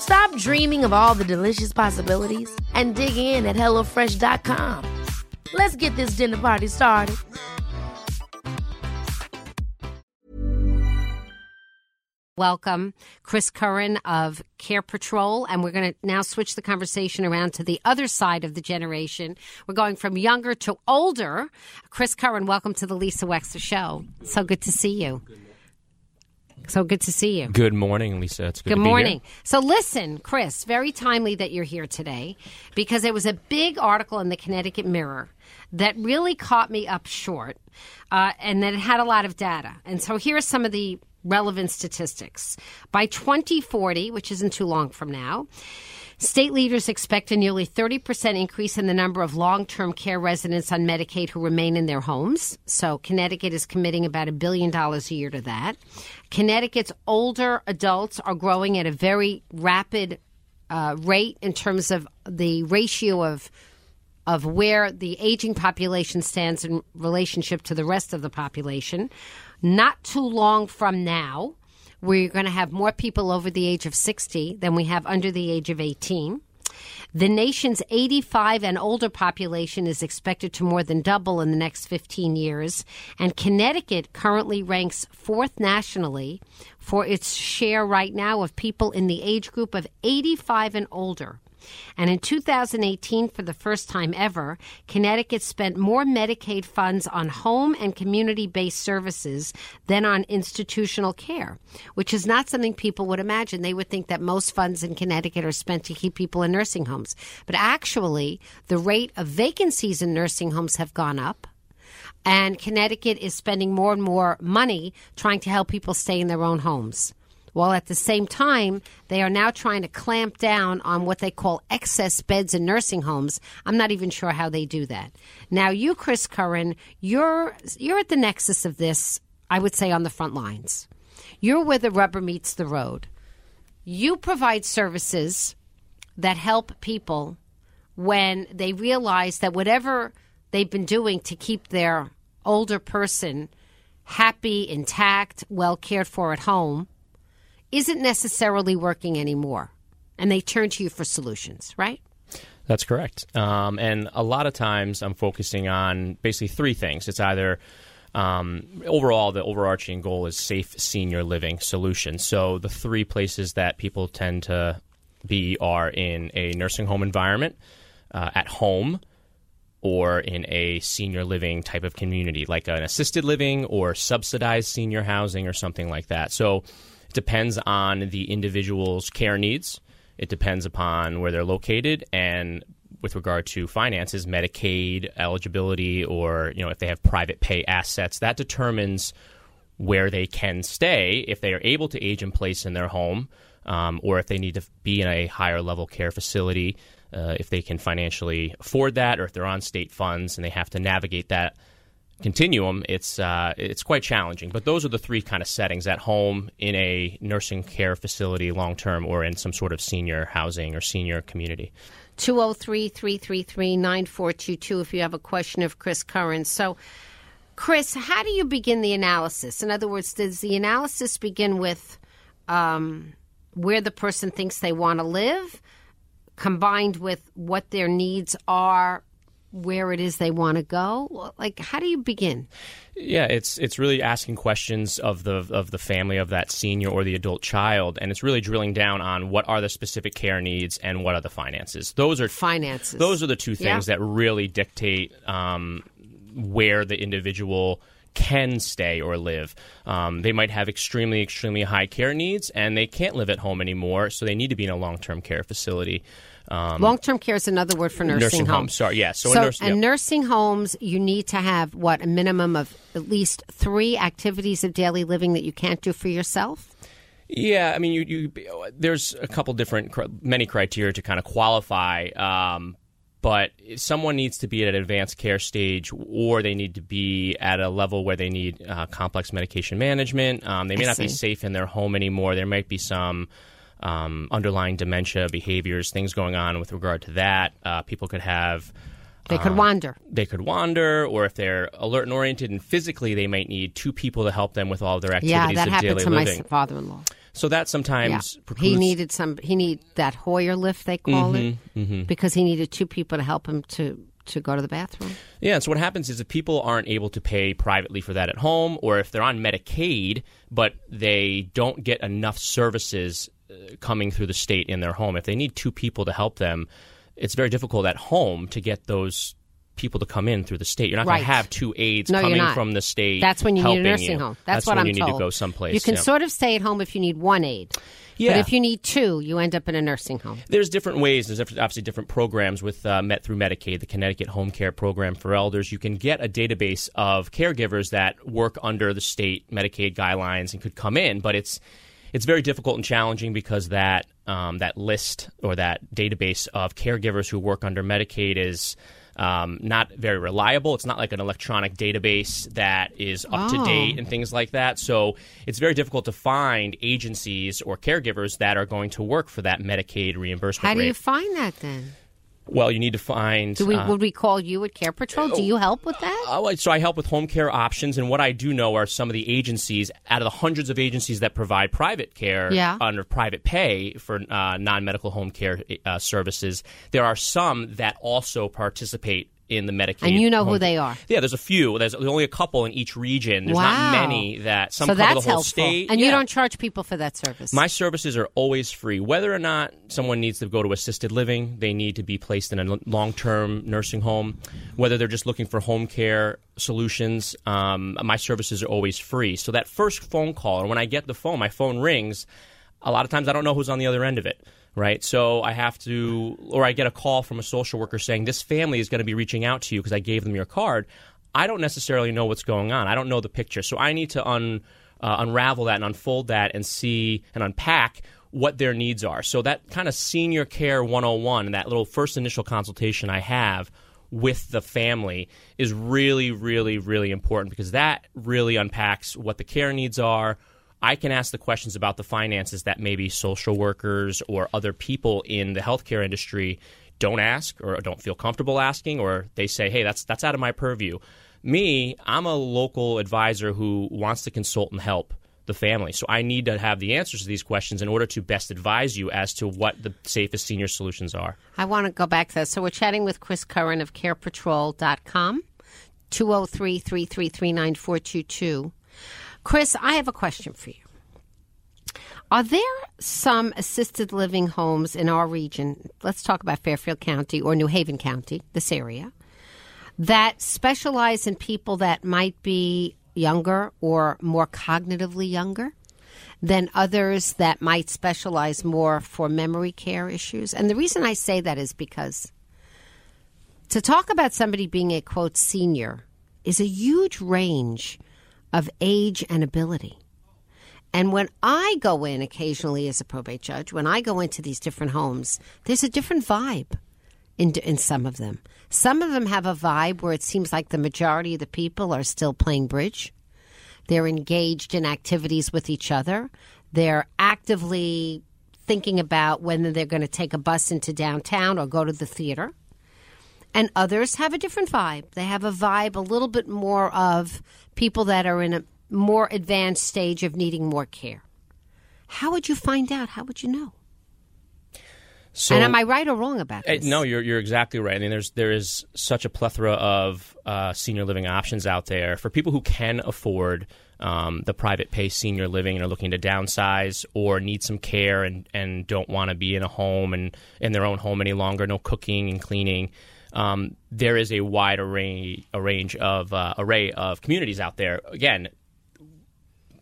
Stop dreaming of all the delicious possibilities and dig in at HelloFresh.com. Let's get this dinner party started. Welcome, Chris Curran of Care Patrol. And we're going to now switch the conversation around to the other side of the generation. We're going from younger to older. Chris Curran, welcome to the Lisa Wexler Show. So good to see you. So good to see you. Good morning, Lisa. It's good, Good morning. here. So, listen, Chris, very timely that you're here today because there was a big article in the Connecticut Mirror that really caught me up short uh, and that it had a lot of data. And so, here are some of the relevant statistics. By 2040, which isn't too long from now, State leaders expect a nearly 30% increase in the number of long term care residents on Medicaid who remain in their homes. So, Connecticut is committing about a billion dollars a year to that. Connecticut's older adults are growing at a very rapid uh, rate in terms of the ratio of of where the aging population stands in relationship to the rest of the population. Not too long from now, we're going to have more people over the age of 60 than we have under the age of 18. The nation's 85 and older population is expected to more than double in the next 15 years, and Connecticut currently ranks fourth nationally for its share right now of people in the age group of 85 and older. And in 2018, for the first time ever, Connecticut spent more Medicaid funds on home and community based services than on institutional care, which is not something people would imagine. They would think that most funds in Connecticut are spent to keep people in nursing homes. But actually, the rate of vacancies in nursing homes have gone up. And Connecticut is spending more and more money trying to help people stay in their own homes while at the same time they are now trying to clamp down on what they call excess beds in nursing homes. I'm not even sure how they do that. Now, you, Chris Curran, you're you're at the nexus of this. I would say on the front lines. You're where the rubber meets the road. You provide services that help people when they realize that whatever they've been doing to keep their older person happy, intact, well cared for at home isn't necessarily working anymore. And they turn to you for solutions, right? That's correct. Um, and a lot of times I'm focusing on basically three things. It's either um, overall, the overarching goal is safe senior living solutions. So the three places that people tend to be are in a nursing home environment, uh, at home, or in a senior living type of community, like an assisted living or subsidized senior housing or something like that. So it depends on the individual's care needs. It depends upon where they're located and with regard to finances, Medicaid eligibility, or you know if they have private pay assets, that determines where they can stay if they are able to age in place in their home, um, or if they need to be in a higher level care facility, uh, if they can financially afford that, or if they're on state funds and they have to navigate that continuum, it's uh, it's quite challenging. But those are the three kind of settings: at home, in a nursing care facility, long term, or in some sort of senior housing or senior community. 203 333 9422 if you have a question of Chris Curran. So, Chris, how do you begin the analysis? In other words, does the analysis begin with um, where the person thinks they want to live, combined with what their needs are, where it is they want to go. Like, how do you begin? Yeah, it's it's really asking questions of the of the family of that senior or the adult child, and it's really drilling down on what are the specific care needs and what are the finances. Those are Finances. Those are the two things Yeah. that really dictate um, where the individual can stay or live. Um, they might have extremely, extremely high care needs, and they can't live at home anymore, so they need to be in a long term care facility. Um, Long term care is another word for nursing, nursing home. home. Sorry, yeah. So, So, nurse, and yeah. nursing homes, you need to have what a minimum of at least three activities of daily living that you can't do for yourself. Yeah, I mean, you, you there's a couple different many criteria to kind of qualify, um, but someone needs to be at an advanced care stage, or they need to be at a level where they need uh, complex medication management. Um, they may I not be safe in their home anymore. There might be some. Um, underlying dementia behaviors, things going on with regard to that. Uh, people could have They Um, could wander. they could wander, or if they're alert and oriented and physically, they might need two people to help them with all of their activities Yeah, that of happened daily to my father-in-law. So that Yeah, sometimes he needed some. He need that Hoyer lift they call Mm-hmm, it because he needed two people to help him to to go to the bathroom. Yeah, so what happens is if people aren't able to pay privately for that at home, or if they're on Medicaid but they don't get enough services coming through the state in their home, if they need two people to help them, it's very difficult at home to get those people to come in through the state. You're not going to have two aides No, coming from the state. That's when you need a nursing you. home. That's, what when I'm you need to go someplace. You can yeah. sort of stay at home if you need one aide. Yeah. But if you need two, you end up in a nursing home. There's different ways. There's obviously different programs with uh, Met through Medicaid, the Connecticut Home Care Program for Elders. You can get a database of caregivers that work under the state Medicaid guidelines and could come in, but it's it's very difficult and challenging because that um, that list or that database of caregivers who work under Medicaid is. Um, not very reliable. It's not like an electronic database that is up to Oh. date and things like that. So it's very difficult to find agencies or caregivers that are going to work for that Medicaid reimbursement How do rate. you find that then? Well, you need to find. Do we uh, would we call you at Care Patrol? Do you help with that? uh, so I help with home care options, and what I do know are some of the agencies out of the hundreds of agencies that provide private care Yeah. under private pay for uh, non-medical home care uh, services. There are some that also participate in the Medicaid. And you know who they are. Yeah, there's a few. There's only a couple in each region. There's wow. not many that some so cover that's the whole helpful. state. And you don't charge people for that service. My services are always free. Whether or not someone needs to go to assisted living, they need to be placed in a long term nursing home, whether they're just looking for home care solutions, um, my services are always free. So that first phone call, or when I get the phone, my phone rings, a lot of times I don't know who's on the other end of it. Right, so I have to, or I get a call from a social worker saying this family is going to be reaching out to you because I gave them your card. I don't necessarily know what's going on. I don't know the picture, so I need to un, uh, unravel that and unfold that and see and unpack what their needs are. So that kind of senior care 101, that little first initial consultation I have with the family is really, really, really important because that really unpacks what the care needs are. I can ask the questions about the finances that maybe social workers or other people in the healthcare industry don't ask or don't feel comfortable asking, or they say, hey, that's, that's out of my purview. Me, I'm a local advisor who wants to consult and help the family. So I need to have the answers to these questions in order to best advise you as to what the safest senior solutions are. I want to go back to that. So we're chatting with Chris Curran of carepatrol.com, 203 333 9422. Chris, I have a question for you. Are there some assisted living homes in our region? Let's talk about Fairfield County or New Haven County, this area, that specialize in people that might be younger or more cognitively younger than others that might specialize more for memory care issues? And the reason I say that is because to talk about somebody being a quote senior is a huge range of age and ability. And when I go in occasionally as a probate judge, when I go into these different homes, there's a different vibe in, in some of them. Some of them have a vibe where it seems like the majority of the people are still playing bridge. They're engaged in activities with each other. They're actively thinking about whether they're going to take a bus into downtown or go to the theater. And others have a different vibe. They have a vibe a little bit more of people that are in a more advanced stage of needing more care. How would you find out? How would you know? So, and am I right or wrong about this? No, you're you're exactly right. I mean, there's there is such a plethora of uh, senior living options out there for people who can afford um, the private pay senior living and are looking to downsize or need some care and, and don't want to be in a home and in their own home any longer. No cooking and cleaning. Um, there is a wide array a range of uh, array of communities out there. Again,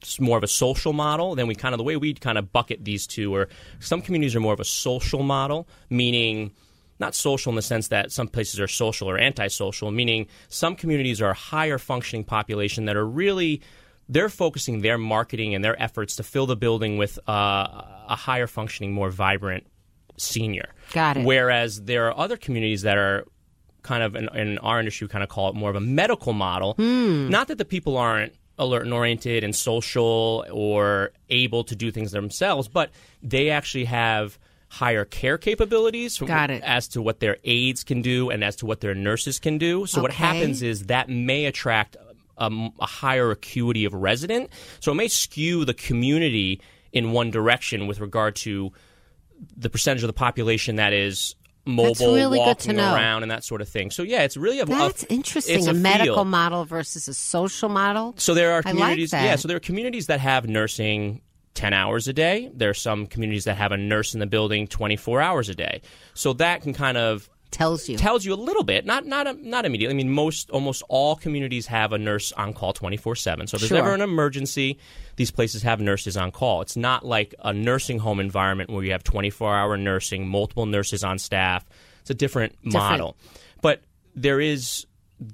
it's more of a social model. Then we kind of the way we kind of bucket these two are some communities are more of a social model, meaning not social in the sense that some places are social or antisocial, meaning some communities are a higher functioning population that are really they're focusing their marketing and their efforts to fill the building with uh, a higher functioning, more vibrant senior. Got it. Whereas there are other communities that are kind of in, in our industry, we kind of call it more of a medical model. Hmm. Not that the people aren't alert and oriented and social or able to do things themselves, but they actually have higher care capabilities Got it. as to what their aides can do and as to what their nurses can do. So what happens is that may attract um, a higher acuity of resident. So it may skew the community in one direction with regard to the percentage of the population that is mobile, really good walking to know. around, and that sort of thing. So yeah, it's really a That's a, interesting. It's A, a, medical field. model versus a social model. So there are like communities. that. Yeah, so there are communities that have nursing. 10 hours a day. There are some communities that have a nurse in the building 24 hours a day. So that can kind of Tells you. tells you a little bit, not not not immediately. I mean, most almost all communities have a nurse on call twenty four seven. So if there's Sure. ever an emergency, these places have nurses on call. It's not like a nursing home environment where you have twenty four hour nursing, multiple nurses on staff. It's a different, model, but there is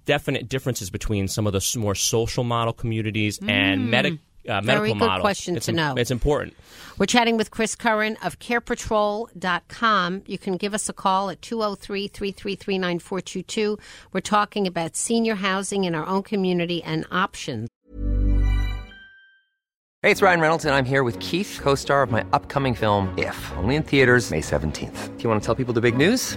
definite differences between some of the more social model communities and mm. medic. Uh, medical. Very good model. question it's to im- know. It's important. We're chatting with Chris Curran of carepatrol.com. You can give us a call at 203 333 9422. We're talking about senior housing in our own community and options. Hey, it's Ryan Reynolds, and I'm here with Keith, co star of my upcoming film, If, only in theaters, May 17th. Do you want to tell people the big news?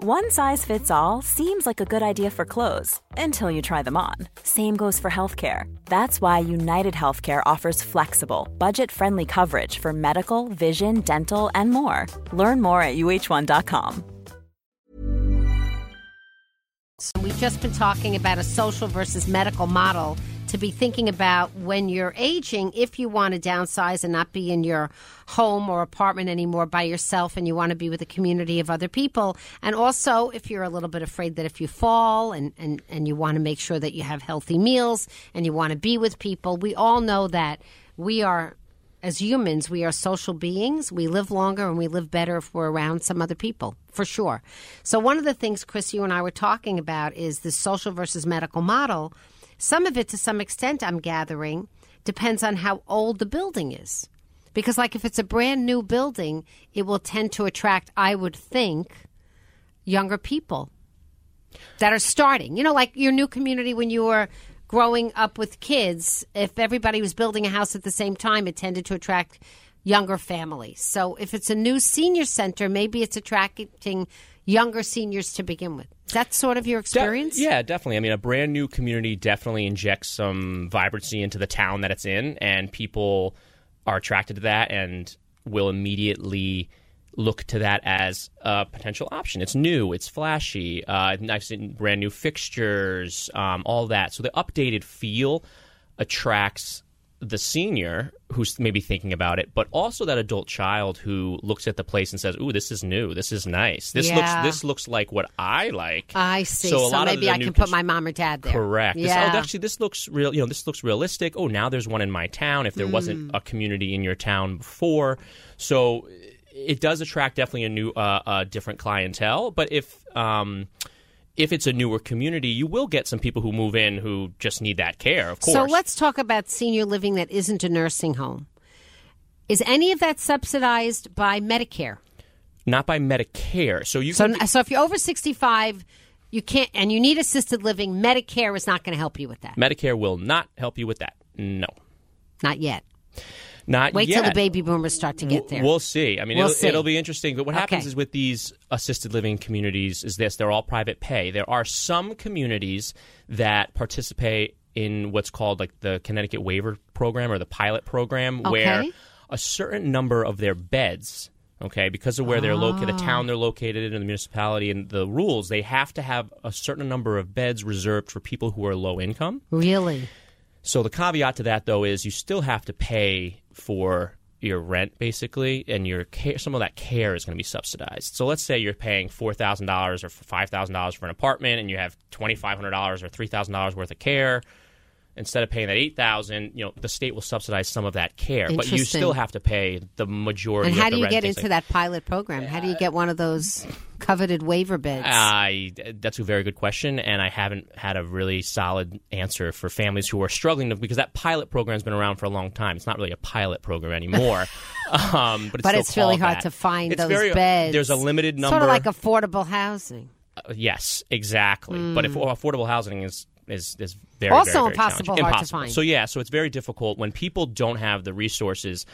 One size fits all seems like a good idea for clothes until you try them on. Same goes for healthcare. That's why United Healthcare offers flexible, budget friendly coverage for medical, vision, dental, and more. Learn more at uh1.com. We've just been talking about a social versus medical model to be thinking about when you're aging if you want to downsize and not be in your home or apartment anymore by yourself and you want to be with a community of other people and also if you're a little bit afraid that if you fall and, and, and you want to make sure that you have healthy meals and you want to be with people we all know that we are as humans, we are social beings. We live longer and we live better if we're around some other people, for sure. So, one of the things, Chris, you and I were talking about is the social versus medical model. Some of it, to some extent, I'm gathering, depends on how old the building is. Because, like, if it's a brand new building, it will tend to attract, I would think, younger people that are starting. You know, like your new community when you were growing up with kids, if everybody was building a house at the same time, it tended to attract younger families. So if it's a new senior center, maybe it's attracting younger seniors to begin with. Is that sort of your De- experience? yeah, definitely. I mean, a brand new community definitely injects some vibrancy into the town that it's in, and people are attracted to that and will immediately look to that as a potential option. It's new, it's flashy, uh, nice and brand new fixtures, um, all that. So the updated feel attracts the senior who's maybe thinking about it, but also that adult child who looks at the place and says, "Ooh, this is new. This is nice. This Yeah. looks this looks like what I like." I see. So So, maybe I can put cons- my mom or dad there. Correct. This- Yeah. oh, actually, this looks real. You know, this looks realistic. Oh, now there's one in my town. If there Hmm. wasn't a community in your town before, so it does attract definitely a new, uh, uh, different clientele. But if um, if it's a newer community, you will get some people who move in who just need that care. Of course. So let's talk about senior living that isn't a nursing home. Is any of that subsidized by Medicare? not by Medicare. So you So, can so if you're over 65, You can't, and you need assisted living. Medicare is not going to help you with that. Medicare will not help you with that. No, Not yet. Not Wait yet. till the baby boomers start to get there. We'll see. I mean, We'll it'll, see. it'll be interesting. But what happens is with these assisted living communities is this: they're all private pay. There are some communities that participate in what's called like the Connecticut Waiver Program or the pilot program, where a certain number of their beds. Okay, because of where they're located, the town they're located in, the municipality, and the rules, they have to have a certain number of beds reserved for people who are low income. really? So the caveat to that, though, is you still have to pay for your rent, basically, and your care, some of that care is going to be subsidized. So let's say you're paying four thousand dollars or five thousand dollars for an apartment, and you have twenty five hundred dollars or three thousand dollars worth of care. Instead of paying that eight thousand, you know, the state will subsidize some of that care, but you still have to pay the majority. And how do you get into like- that pilot program? How do you get one of those coveted waiver beds? I, that's a very good question, and I haven't had a really solid answer for families who are struggling to, because that pilot program's been around for a long time. It's not really a pilot program anymore, um, but it's, but it's really hard that. to find It's those very- beds. There's a limited number. Sort of like affordable housing. Uh, yes, exactly. But if affordable housing is is is very. Also very, very impossible, challenging. hard to impossible. find. So yeah, so it's very difficult when people don't have the resources.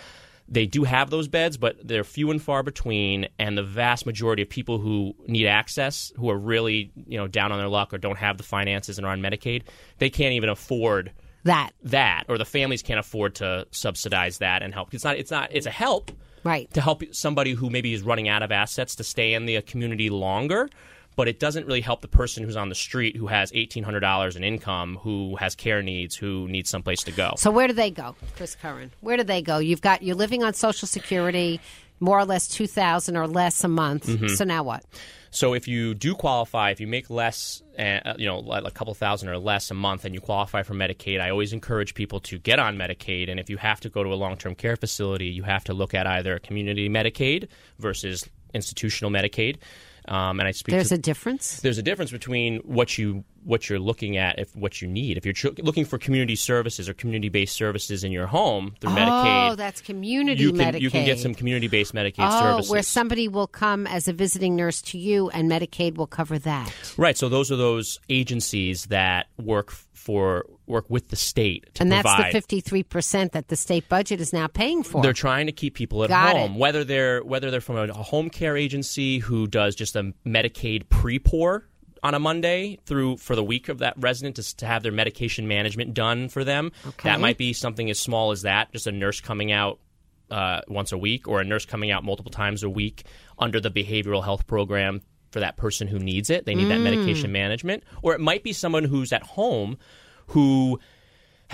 They do have those beds, but they're few and far between, and the vast majority of people who need access, who are really you know down on their luck or don't have the finances and are on Medicaid, they can't even afford That that, or the families can't afford to subsidize that and help. It's not. It's not. It's a help right. to help somebody who maybe is running out of assets to stay in the community longer. But it doesn't really help the person who's on the street who has eighteen hundred dollars in income, who has care needs, who needs someplace to go. So where do they go, Chris Curran? Where do they go? You've got you're living on Social Security, more or less two thousand or less a month. Mm-hmm. So now what? So if you do qualify, if you make less, uh, you know, a couple thousand or less a month, and you qualify for Medicaid, I always encourage people to get on Medicaid. And if you have to go to a long-term care facility, you have to look at either community Medicaid versus institutional Medicaid. Um, and I speak There's to a difference. there's a difference between what you what you're looking at if what you need. If you're looking for community services or community based services in your home through Oh, Medicaid, oh, that's community you can Medicaid. you can get some community based Medicaid Oh, services. where somebody will come as a visiting nurse to you, and Medicaid will cover that. right. So those are those agencies that work for work with the state to and that's provide. the fifty-three percent that the state budget is now paying for. They're trying to keep people at Got home, it. whether they're whether they're from a, home care agency who does just a Medicaid pre-pour on a Monday through for the week of that resident to, to have their medication management done for them. Okay. That might be something as small as that, just a nurse coming out uh, once a week, or a nurse coming out multiple times a week under the behavioral health program for that person who needs it. They need that Mm. medication management, or it might be someone who's at home who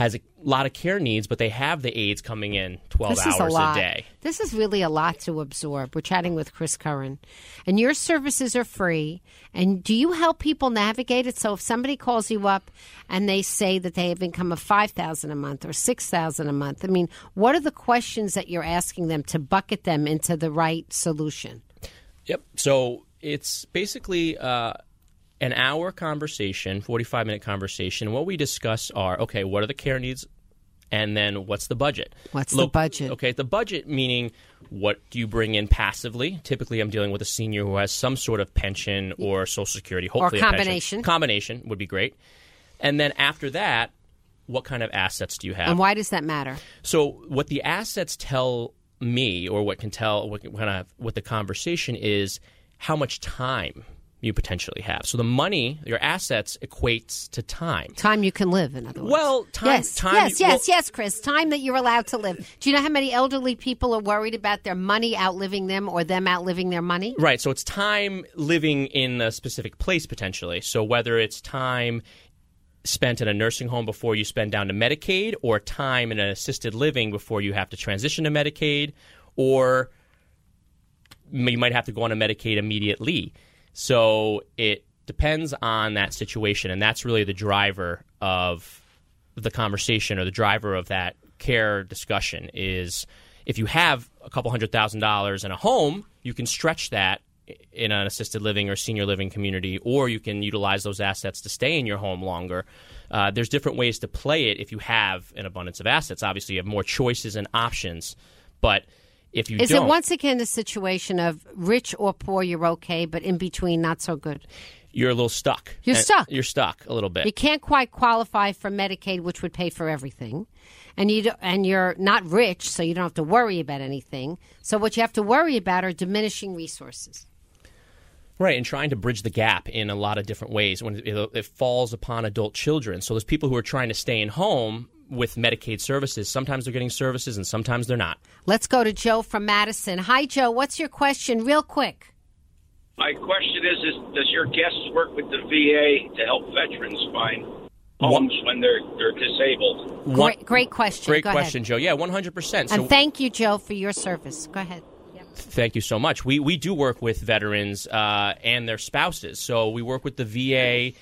has a lot of care needs, but they have the aides coming in 12 this is a hours lot. day. This is really a lot to absorb. We're chatting with Chris Curran, and your services are free. And do you help people navigate it? So if somebody calls you up and they say that they have income of five thousand a month or six thousand a month, I mean, what are the questions that you're asking them to bucket them into the right solution? Yep. So it's basically uh, an hour conversation, 45 minute conversation. What we discuss are okay, what are the care needs? And then what's the budget? What's the budget? Okay, the budget meaning what do you bring in passively? Typically, I'm dealing with a senior who has some sort of pension or Social Security, hopefully a pension. combination. Combination would be great. And then after that, what kind of assets do you have? And why does that matter? So what the assets tell me, or what can tell what kind of what the conversation is, how much time you potentially have. So the money, your assets, equates to time. Time you can live, in other words. Well, time- Yes, time- yes, yes, well- yes, Chris. Time that you're allowed to live. Do you know how many elderly people are worried about their money outliving them or them outliving their money? Right. So it's time living in a specific place potentially. So whether it's time spent in a nursing home before you spend down to Medicaid, or time in an assisted living before you have to transition to Medicaid, or you might have to go on a Medicaid immediately. So it depends on that situation, and that's really the driver of the conversation or the driver of that care discussion is if you have a couple hundred thousand dollars in a home, you can stretch that in an assisted living or senior living community, or you can utilize those assets to stay in your home longer. Uh, there's different ways to play it if you have an abundance of assets. Obviously, you have more choices and options, but if you Is it once again a situation of rich or poor, you're okay, but in between, not so good? you're a little stuck. You're And- stuck. You're stuck a little bit. You can't quite qualify for Medicaid, which would pay for everything, and you and you're not rich, so you don't have to worry about anything. So what you have to worry about are diminishing resources. Right, and trying to bridge the gap in a lot of different ways when it, it falls upon adult children. So there's people who are trying to stay in home with Medicaid services. Sometimes they're getting services, and sometimes they're not. Let's go to Joe from Madison. Hi, Joe. What's your question, real quick? My question is, is does your guests work with the VA to help veterans find homes when they're they're disabled? One- Great, great question. Great Go question, Ahead. Joe. Yeah, 100%. So And thank you, Joe, for your service. Go ahead. Thank you so much. We we do work with veterans uh, and their spouses. So we work with the VA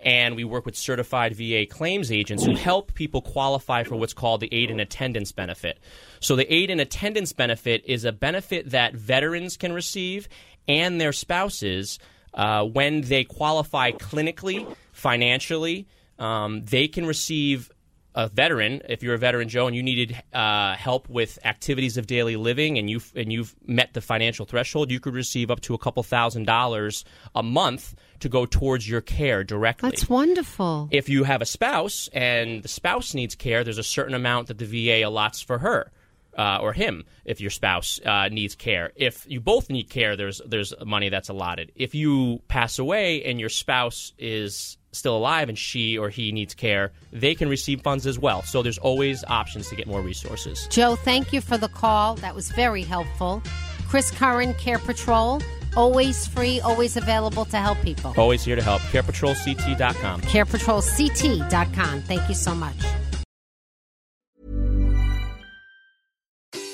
and we work with certified VA claims agents who help people qualify for what's called the aid and attendance benefit. So the aid and attendance benefit is a benefit that veterans can receive and their spouses uh, when they qualify clinically, financially. Um, they can receive a veteran, if you're a veteran, Joe, and you needed uh, help with activities of daily living, and you've and you've met the financial threshold, you could receive up to a couple thousand dollars a month to go towards your care directly. That's wonderful. if you have a spouse and the spouse needs care, there's a certain amount that the VA allots for her. Uh, or him, if your spouse uh, needs care. If you both need care, there's there's money that's allotted. If you pass away and your spouse is still alive and she or he needs care, they can receive funds as well. So there's always options to get more resources. Joe, thank you for the call. That was very helpful. Chris Curran, Care Patrol, always free, always available to help people. Always here to help. CarePatrolCT.com. CarePatrolCT.com. Thank you so much.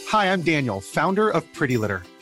Hi, I'm Daniel, founder of Pretty Litter.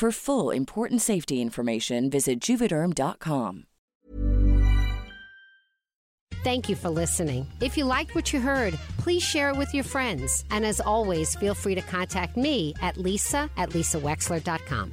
For full important safety information, visit juvederm.com. Thank you for listening. If you liked what you heard, please share it with your friends. And as always, feel free to contact me at lisa at lisawexler.com.